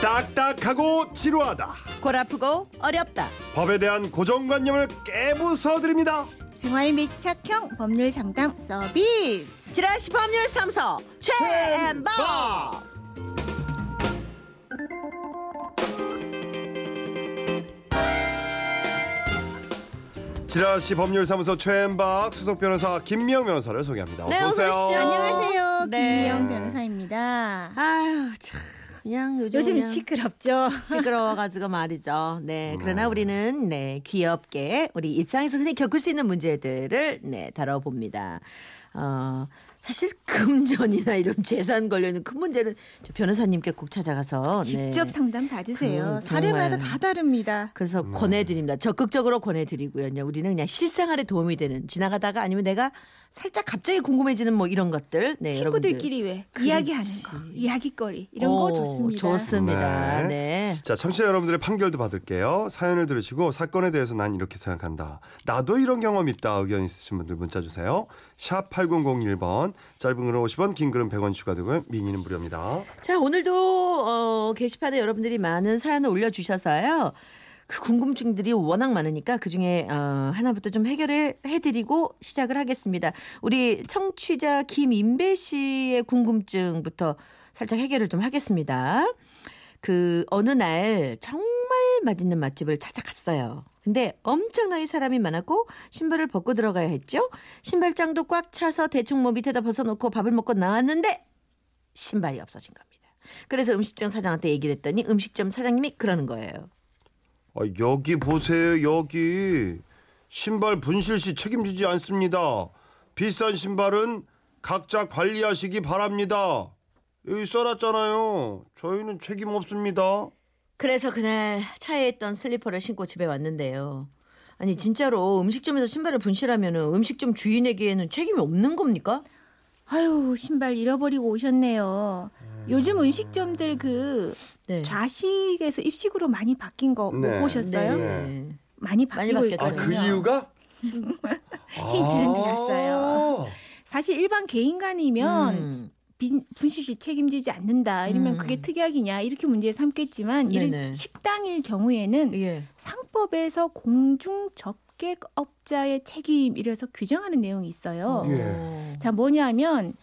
딱딱하고 지루하다. 골 아프고 어렵다. 법에 대한 고정관념을 깨부숴드립니다. 생활 밀착형 법률 상담 서비스. 지라시 법률 삼서 최앤박. 지라시 법률사무소 최엠박 수석 변호사 김미영 변호사를 소개합니다. 네, 어서 어서 오세요. 오십시오. 안녕하세요. 네. 김미영 변호사입니다. 아유 참 그냥 요즘, 요즘 시끄럽죠. 시끄러워가지고 말이죠. 네, 그러나 우리는 네 귀엽게 우리 일상에서 흔히 겪을 수 있는 문제들을 네 다뤄봅니다. 어 사실 금전이나 이런 재산 관련된 큰 문제는 저 변호사님께 꼭 찾아가서 네. 직접 상담 받으세요. 그, 사례마다. 다 다릅니다. 그래서 권해드립니다. 적극적으로 권해드리고요. 그냥 우리는 그냥 실생활에 도움이 되는 지나가다가 아니면 내가 살짝 갑자기 궁금해지는 뭐 이런 것들. 네, 친구들끼리 왜 그렇지. 이야기하는 거, 이야기거리 이런 거 오, 좋습니다. 좋습니다. 네. 네. 자, 청취자 여러분들의 판결도 받을게요. 사연을 들으시고 사건에 대해서 난 이렇게 생각한다. 나도 이런 경험 있다. 의견 있으신 분들 문자 주세요. 샵 8001번. 짧은 글은 50원, 긴 글은 100원 추가되고요. 미니는 무료입니다. 자 오늘도 어, 게시판에 여러분들이 많은 사연을 올려주셔서요. 그 궁금증들이 워낙 많으니까 그 중에 어, 하나부터 좀 해결을 해드리고 시작을 하겠습니다. 우리 청취자 김인배 씨의 궁금증부터 살짝 해결을 좀 하겠습니다. 그 어느 날 정말 맛있는 맛집을 찾아갔어요. 근데 엄청나게 사람이 많았고 신발을 벗고 들어가야 했죠. 신발장도 꽉 차서 대충 뭐 밑에다 벗어놓고 밥을 먹고 나왔는데 신발이 없어진 겁니다. 그래서 음식점 사장한테 얘기를 했더니 음식점 사장님이 그러는 거예요. 아, 여기 보세요. 여기. 신발 분실 시 책임지지 않습니다. 비싼 신발은 각자 관리하시기 바랍니다. 여기 써놨잖아요. 저희는 책임 없습니다. 그래서 그날 차에 있던 슬리퍼를 신고 집에 왔는데요. 아니 진짜로 음식점에서 신발을 분실하면 음식점 주인에게는 책임이 없는 겁니까? 아유 신발 잃어버리고 오셨네요. 요즘 음식점들 그 네. 좌식에서 입식으로 많이 바뀐 거못 네. 보셨어요? 네. 많이 바뀌고 바뀌었죠. 아, 있거든요. 그 이유가? 힌트는 드렸어요. 사실 일반 개인 간이면 음. 시 책임지지 않는다 이러면 음. 그게 특약이냐 이렇게 문제 삼겠지만 이런. 식당일 경우에는 예. 상법에서 공중 접객업자의 책임 이래서 규정하는 내용이 있어요. 예. 자 뭐냐면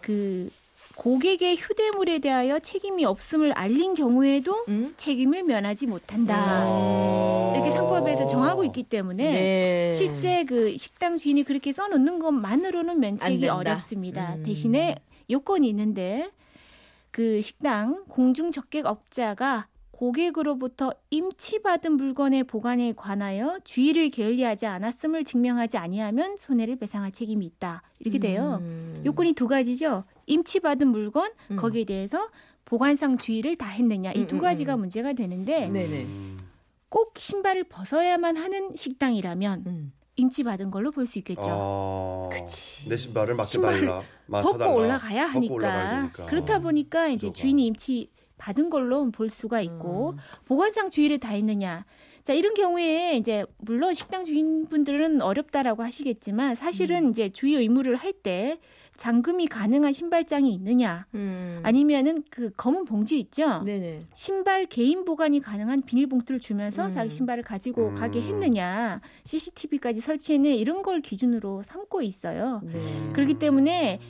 그 고객의 휴대물에 대하여 책임이 없음을 알린 경우에도 음? 책임을 면하지 못한다. 아. 이렇게 상법에서 정하고 있기 때문에 네. 실제 그 식당 주인이 그렇게 써놓는 것만으로는 안 면책이. 어렵습니다. 음. 대신에 요건이 있는데 그 식당 공중 적객업자가 고객으로부터 임치받은 물건의 보관에 관하여 주의를 게을리하지 않았음을 증명하지 아니하면 손해를 배상할 책임이 있다. 이렇게 돼요. 음. 요건이 두 가지죠. 임치받은 물건 음. 거기에 대해서 보관상 주의를 다 했느냐 이 음, 두 음, 가지가 음. 문제가 되는데 네네. 꼭 신발을 벗어야만 하는 식당이라면 음. 임치받은 걸로 볼 수 있겠죠. 아, 그치. 내 신발을 신발을 맡겨달라. 벗고. 올라가야 벗고 하니까. 올라가야. 그렇다 보니까 이제. 주인이 임치 받은 걸로 볼 수가 있고 음. 보관상 주의를 다 했느냐. 자 이런 경우에 이제 물론 식당 주인분들은 어렵다라고 하시겠지만 사실은 음. 이제 주의 의무를 할 때 잠금이 가능한 신발장이 있느냐 음. 아니면은 그 검은 봉지 있죠 네네. 신발 개인 보관이 가능한 비닐봉투를 주면서 음. 자기 신발을 가지고 음. 가게 했느냐 CCTV까지 설치했느냐 이런 걸 기준으로 삼고 있어요. 네. 그렇기 때문에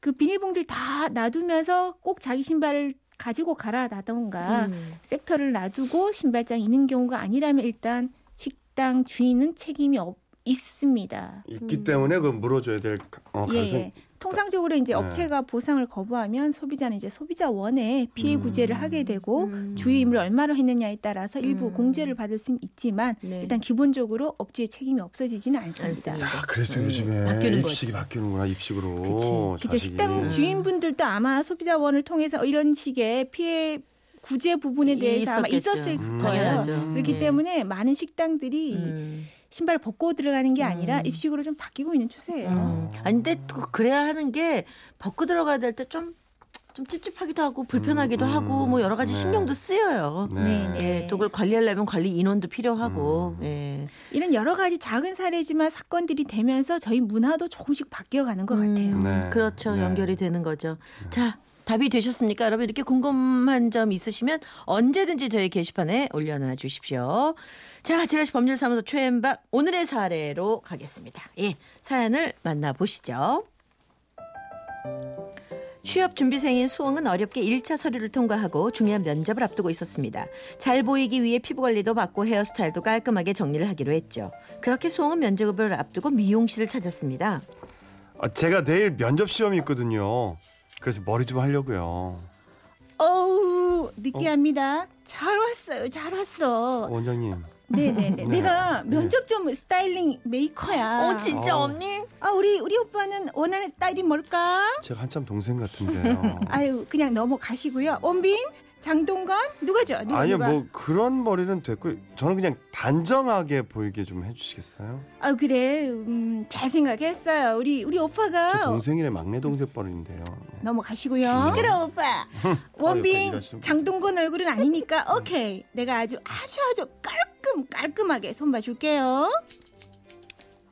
그 비닐봉지를 다 놔두면서 꼭 자기 신발을 가지고 가라라던가 음. 섹터를 놔두고 신발장이 있는 경우가 아니라면 일단 식당 주인은 책임이 없, 있습니다. 있기 때문에 그 물어줘야 될 어, 예, 가능성이 예. 통상적으로 이제 네. 업체가 보상을 거부하면 소비자는 이제 소비자 원에 피해 음. 구제를 하게 되고 음. 주의 의무를 얼마나 했느냐에 따라서 일부 음. 공제를 받을 수는 있지만 네. 일단 기본적으로 업주의 책임이 없어지지는 않습니다. 아, 그래서 음. 요즘에 바뀌는 거지. 입식이 바뀌는구나 입식으로. 그치. 자식이. 식당 주인분들도 아마 소비자원을 통해서 이런 식의 피해 구제 부분에 대해서 아마 있었겠죠. 있었을 음. 거예요. 당연하죠. 그렇기 네. 때문에 많은 식당들이 음. 신발을 벗고 들어가는 게 아니라 음. 입식으로 좀 바뀌고 있는 추세예요. 음. 아니 근데 또 그래야 하는 게 벗고 들어가야 될 때좀 좀 찝찝하기도 하고 불편하기도 음, 하고 뭐 여러 가지 네. 신경도 쓰여요. 네. 네, 네. 예, 또 그걸 관리하려면 관리 인원도 필요하고. 음. 예. 이런 여러 가지 작은 사례지만 사건들이 되면서 저희 문화도 조금씩 바뀌어 가는 것 같아요. 음, 네. 그렇죠. 네. 연결이 되는 거죠. 자, 답이 되셨습니까? 여러분 이렇게 궁금한 점 있으시면 언제든지 저희 게시판에 올려놔 주십시오. 자, 지라시 법률사무소 최엠박 오늘의 사례로 가겠습니다. 예, 사연을 만나보시죠. 취업 준비생인 수홍은 어렵게 1차 서류를 통과하고 중요한 면접을 앞두고 있었습니다. 잘 보이기 위해 피부 관리도 받고 헤어스타일도 깔끔하게 정리를 하기로 했죠. 그렇게 수홍은 면접을 앞두고 미용실을 찾았습니다. 아, 제가 내일 면접 시험이 있거든요. 그래서 머리 좀 하려고요. 어우 느끼합니다. 잘 왔어요. 잘 왔어. 원장님. 네네네. 네. 내가 네. 면접 좀 스타일링 메이커야. 어, 진짜 어. 언니? 아 우리 우리 오빠는 원하는 스타일이 뭘까? 제가 한참 동생 같은데요. 아유 그냥 넘어가시고요. 원빈, 장동건 누가 죠? 누가, 아니요, 누가? 뭐 그런 머리는 됐고 저는 그냥 단정하게 보이게 좀 해주시겠어요? 아 그래. 음, 잘 생각했어요. 우리 우리 저 오빠가 동생이네 막내 동생 뻘인데요. 네. 넘어가시고요. 시끄러 오빠. 원빈. 장동건 얼굴은 아니니까 오케이. 내가 아주 아주 아주 깔끔 깔끔하게 손봐 줄게요.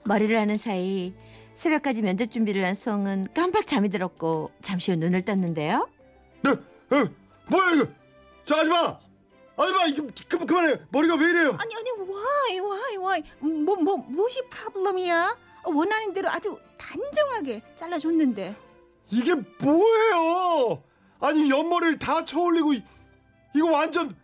머리를 하는 사이 새벽까지 면접 준비를 한 수홍은 깜빡 잠이 들었고 잠시 후 눈을 떴는데요. 네, 에, 뭐야 이거? 저 아줌마, 아줌마 이거 그, 그만해. 머리가 왜 이래요? 아니 아니 why why why 뭐뭐 무엇이 프로블럼이야? 원하는 대로 아주 단정하게 잘라줬는데 이게 뭐예요? 아니 옆머리를 다 쳐올리고 이- 이거 완전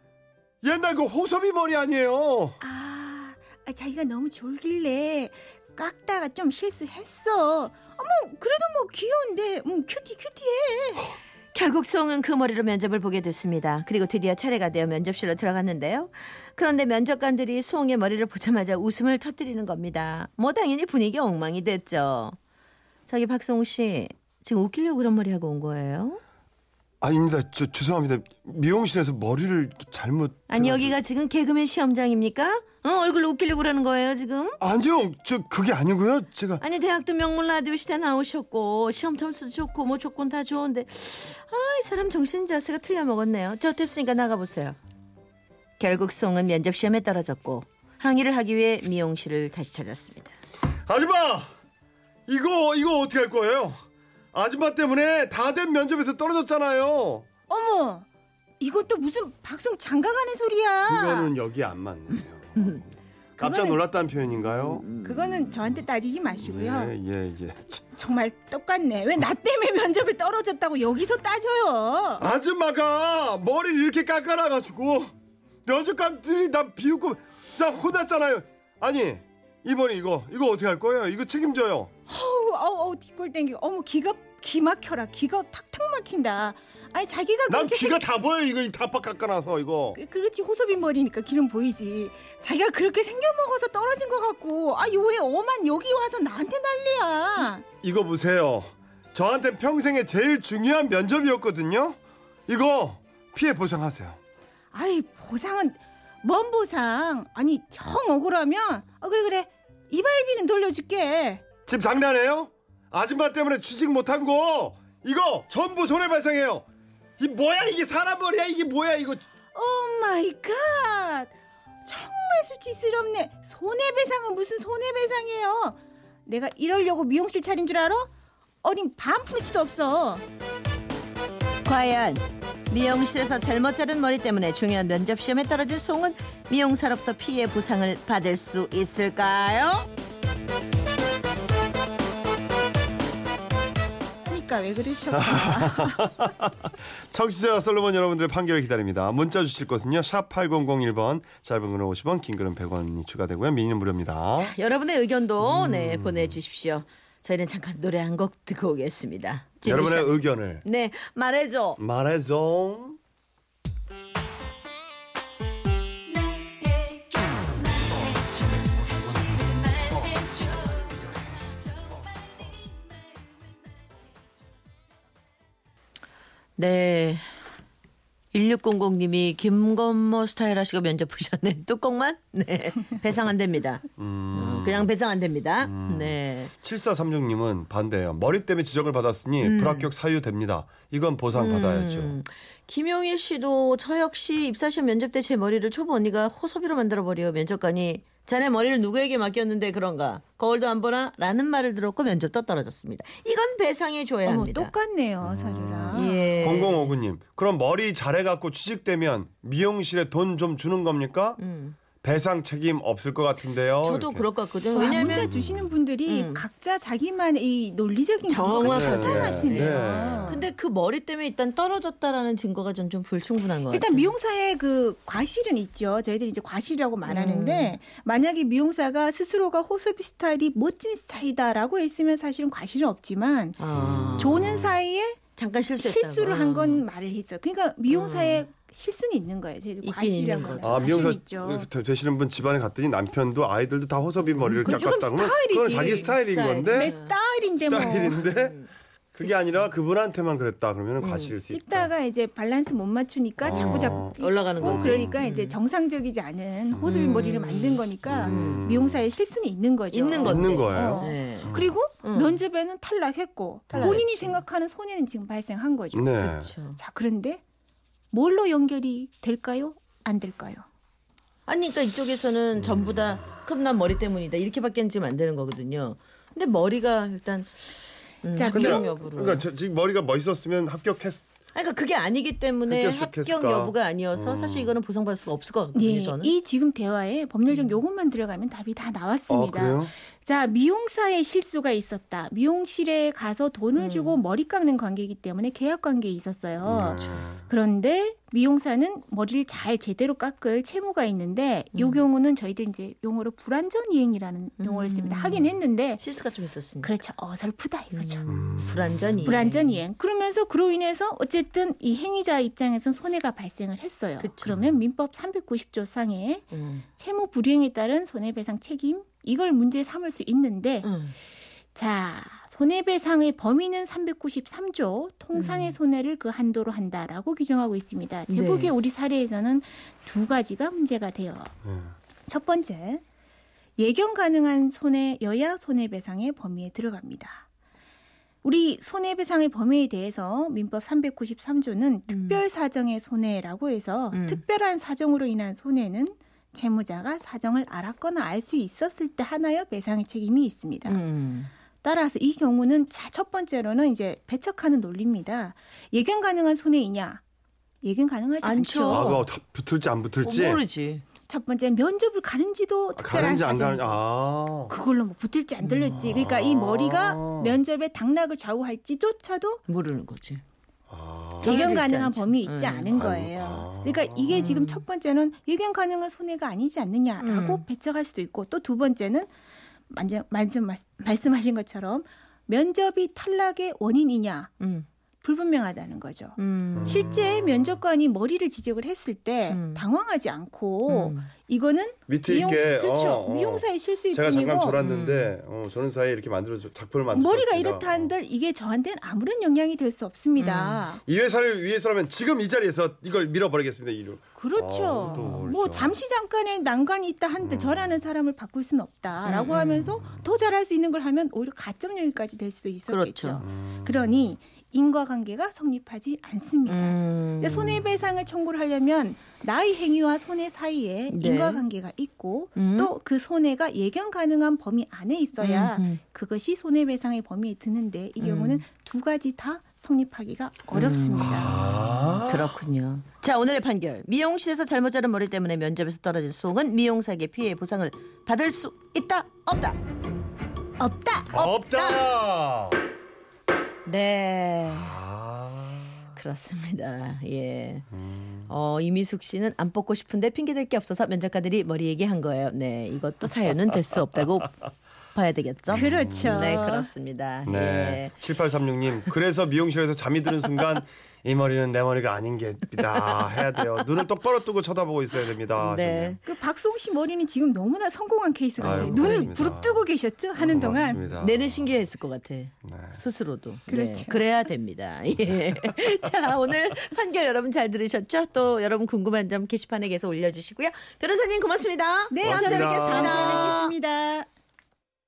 옛날 그 호섭이 머리 아니에요? 아, 아, 자기가 너무 졸길래 깎다가 좀 실수했어. 어머 그래도 뭐 귀여운데 음 큐티 큐티해. 결국 수홍은 그 머리로 면접을 보게 됐습니다. 그리고 드디어 차례가 되어 면접실로 들어갔는데요. 그런데 면접관들이 수홍의 머리를 보자마자 웃음을 터뜨리는 겁니다. 뭐 당연히 분위기 엉망이 됐죠. 저기 박성우 씨 지금 웃기려고 그런 머리 하고 온 거예요? 아닙니다. 저 죄송합니다. 미용실에서 머리를 잘못 아니 해가지고- 여기가 지금 개그맨 시험장입니까? 어, 얼굴로 웃기려고 그러는 거예요 지금? 아니요, 저 그게 아니고요. 제가 아니 대학도 명문 라디오 시대 나오셨고 시험 점수도 좋고 뭐 조건 다 좋은데 아이 사람 정신 자세가 틀려 먹었네요. 저 됐으니까 나가 보세요. 결국 송은 면접 시험에 떨어졌고 항의를 하기 위해 미용실을 다시 찾았습니다. 아줌마 이거 이거 어떻게 할 거예요? 아줌마 때문에 다 된 면접에서 떨어졌잖아요. 어머 이건 또 무슨 박성 장가 가는 소리야. 그거는 여기 안 맞네요. 깜짝 그거는- 놀랐다는 표현인가요? 그거는 저한테 따지지 마시고요. 예, 예, 예. 참. 정말 똑같네. 왜 나 때문에 면접을 떨어졌다고 여기서 따져요? 아줌마가 머리를 이렇게 깎아놔가지고 면접관들이 나 비웃고 나 혼났잖아요. 아니 이번에 이거 이거 어떻게 할 거예요? 이거 책임져요. 어우, 어우, 어우, 뒷골 땡기고. 어머, 기가 기 막혀라. 기가 탁탁 막힌다. 아니, 자기가 난 그렇게 귀가 다 보여 이거 다팍 깎아놔서 이거. 그- 그렇지 호섭이 머리니까 기름 보이지. 자기가 그렇게 생겨 먹어서 떨어진 것 같고, 아, 요왜 어만 여기 와서 나한테 난리야. 이거 보세요. 저한테 평생에 제일 중요한 면접이었거든요. 이거 피해 보상하세요. 아이 보상은 뭔 보상? 아니 정 억울하면, 아 그래 그래 이발비는 돌려줄게. 지금 장난해요? 아줌마 때문에 취직 못한 거 이거 전부 손해배상해요. 이 뭐야 이게 사람 머리야 이게 뭐야 이거 oh my god. 정말 수치스럽네. 손해배상은 무슨 손해배상이에요. 내가 이러려고 미용실 차린 줄 알아? 어림 반푼치도 없어. 과연 미용실에서 잘못 자른 머리 때문에 중요한 면접 시험에 떨어진 송은 미용사로부터 피해 보상을 받을 수 있을까요? 그러니까 왜 그러셨어? 청취자 솔로몬 여러분들의 판결을 기다립니다. 문자 주실 곳은요. 샵 8001번 짧은 글은 50원 긴 글은 100원이 추가되고요. 미니는 무료입니다. 여러분의 의견도 네 보내주십시오. 저희는 잠깐 노래 한 곡 듣고 오겠습니다. 여러분의 지그시- 의견을 네 말해줘. 말해줘. 네. 1600님이 김건모 스타일 하시고 면접 보셨네. 뚜껑만? 네. 배상 안 됩니다. 어, 그냥 배상 안 됩니다. 네. 7436님은 반대예요. 머리 때문에 지적을 받았으니 불합격 사유 됩니다. 이건 보상 받아야죠. 음. 김용일 씨도 저 역시 입사시험 면접 때 제 머리를 초보 언니가 호소비로 만들어 버려 면접관이 자네 머리를 누구에게 맡겼는데 그런가 거울도 안 보나? 라는 말을 들었고 면접도 떨어졌습니다. 이건 배상해 줘야 어머 합니다. 똑같네요 사료랑. 있구나. 예. 0059님. 그럼 머리 잘해갖고 취직되면 미용실에 돈 좀 주는 겁니까? 음. 배상 책임 없을 것 같은데요. 저도 이렇게. 그럴 것 같거든요. 와, 왜냐하면 문자 주시는 분들이 음. 각자 자기만의 이 논리적인 정확하게. 구상하시네요. 네. 근데 그 머리 때문에 일단 떨어졌다라는 증거가 좀, 좀 불충분한 것 일단 같아요. 미용사의 그 과실은 있죠. 저희들이 이제 과실이라고 말하는데 만약에 미용사가 스스로가 호소비 스타일이 멋진 스타일이다라고 했으면 사실은 과실은 없지만 아. 조는 사이에 잠깐 실수했다. 실수를 한 건 말을 했죠. 그러니까 미용사의 실수는 있는 거예요. 있는 하죠. 거죠. 아, 미용사 있죠. 되- 되시는 분 집안에 갔더니 남편도 아이들도 다 호섭이 머리를 그건 깎았다 그러면 스타일이지. 그건 자기 스타일인 스타일. 건데 내 스타일인데 뭐 스타일인데 그게 아니라 그분한테만 그랬다 그러면 과실일 수 있다. 깎다가 이제 밸런스 못 맞추니까 어. 자꾸 자꾸 올라가는 찍고 거지. 그러니까 이제 정상적이지 않은 호섭이 음. 머리를 만든 거니까 음. 미용사의 실수는 있는 거죠. 있는. 있는 거예요. 어. 네. 그리고 음. 면접에는 탈락했고 탈락했죠. 본인이 생각하는 손해는 지금 발생한 거죠. 네. 그렇죠. 자 그런데 뭘로 연결이 될까요? 안 될까요? 아니 그러니까 이쪽에서는 전부 다 컵난 머리 때문이다 이렇게밖에 지금 안 되는 거거든요. 근데 머리가 일단 음, 자, 합격 근데 여부로. 그러니까 저- 지금 머리가 멋있었으면 합격했. 그러니까 그게 아니기 때문에 합격했을까? 합격 여부가 아니어서 음. 사실 이거는 보상받을 수가 없을 것 같거든요. 예, 저는. 이 지금 대화에 법률적 요것만 들어가면 답이 다아 나왔습니다. 그래요? 자, 미용사의 실수가 있었다. 미용실에 가서 돈을 음. 주고 머리 깎는 관계이기 때문에 계약 관계에 있었어요. 네. 그런데 미용사는 머리를 잘 제대로 깎을 채무가 있는데 이 음. 경우는 저희들 이제 용어로 불완전 이행이라는 용어를 씁니다. 음. 하긴 했는데 실수가 좀 있었으니까. 그렇죠. 어설프다 이거죠. 음. 불안전이. 불완전 이행. 그러면서 그로 인해서 어쨌든 이 행위자 입장에선 손해가 발생을 했어요. 그쵸. 그러면 민법 390조 상에 음. 채무 불이행에 따른 손해배상 책임 이걸 문제 삼을 수 있는데 음. 자 손해배상의 범위는 393조 통상의 음. 손해를 그 한도로 한다라고 규정하고 있습니다. 제복의 네. 우리 사례에서는 두 가지가 문제가 돼요. 네. 첫 번째 예견 가능한 손해 여야 손해배상의 범위에 들어갑니다. 우리 손해배상의 범위에 대해서 민법 393조는 특별 사정의 손해라고 해서 음. 특별한 사정으로 인한 손해는 채무자가 사정을 알았거나 알 수 있었을 때 하나여 배상의 책임이 있습니다. 음. 따라서 이 경우는 자, 첫 번째로는 이제 배척하는 논리입니다. 예견 가능한 손해이냐? 예견 가능하지 않죠. 않죠. 아다 붙을지 안 붙을지. 어, 모르지. 첫 번째 면접을 가는지도 특별한 가는지 안 사정. 가는지. 아. 그걸로 뭐 붙을지 안 들릴지. 그러니까 이 머리가 면접의 당락을 좌우할지조차도 모르는 거지. 아. 예견 있지 가능한. 범위 있지 음. 않은 아, 거예요. 아. 그러니까 이게 지금 첫 번째는 예견 가능한 손해가 아니지 않느냐라고 음. 배척할 수도 있고 또 두 번째는 말씀 말씀하신 것처럼 면접이 탈락의 원인이냐 음. 불분명하다는 거죠. 음. 실제 면접관이 머리를 지적을 했을 때 음. 당황하지 않고 음. 이거는 밑에 미용, 있게. 그렇죠 어, 어. 미용사의 실수일 제가 잠깐 뿐이고 졸았는데 어, 저는 사이에 이렇게 만들어 작품을 만들어. 머리가 이렇다 한들 이게 저한테는 아무런 영향이 될 수 없습니다. 이 회사를 위해서라면 지금 이 자리에서 이걸 밀어버리겠습니다. 이로. 그렇죠. 아, 또 모르죠. 뭐 잠시 잠깐의 난관이 있다 한들 음. 저라는 사람을 바꿀 수는 없다라고 음, 음. 하면서 더 잘할 수 있는 걸 하면 오히려 가점 요인까지 될 수도 있었겠죠. 그렇죠. 음. 그러니 인과관계가 성립하지 않습니다. 음. 손해배상을 청구를 하려면 나의 행위와 손해 사이에 네. 인과관계가 있고 음. 또그 손해가 예견 가능한 범위 안에 있어야 음, 음. 그것이 손해배상의 범위에 드는데 이 음. 경우는 두 가지 다 성립하기가 어렵습니다. 아. 그렇군요. 자 오늘의 판결. 미용실에서 잘못 자른 머리 때문에 면접에서 떨어진 수홍은 미용사에게 피해 보상을 받을 수 있다 없다. 없다. 없다. 네. 아. 그렇습니다. 예. 음. 어, 이미숙 씨는 안 뽑고 싶은데 핑계댈 게 없어서 면접가들이 머리 얘기한 거예요. 네, 이것도 사연은 될 수 없다고 봐야 되겠죠? 그렇죠. 네, 그렇습니다. 네. 예. 7836님. 그래서 미용실에서 잠이 드는 순간 이 머리는 내 머리가 아닌 게다 해야 돼요. 눈을 똑바로 뜨고 쳐다보고 있어야 됩니다. 네. 그 박수홍 씨 머리는 지금 너무나 성공한 케이스 같아요. 아유, 눈을 고맙습니다. 부릅뜨고 계셨죠? 하는 동안. 고맙습니다. 내는 신기했을 것 같아. 네. 스스로도. 그렇죠. 네, 그래야 됩니다. 예. 자, 오늘 판결 여러분 잘 들으셨죠? 또 여러분 궁금한 점 게시판에 계속 올려 주시고요. 변호사님 고맙습니다. 네. 다음주에 뵙겠습니다.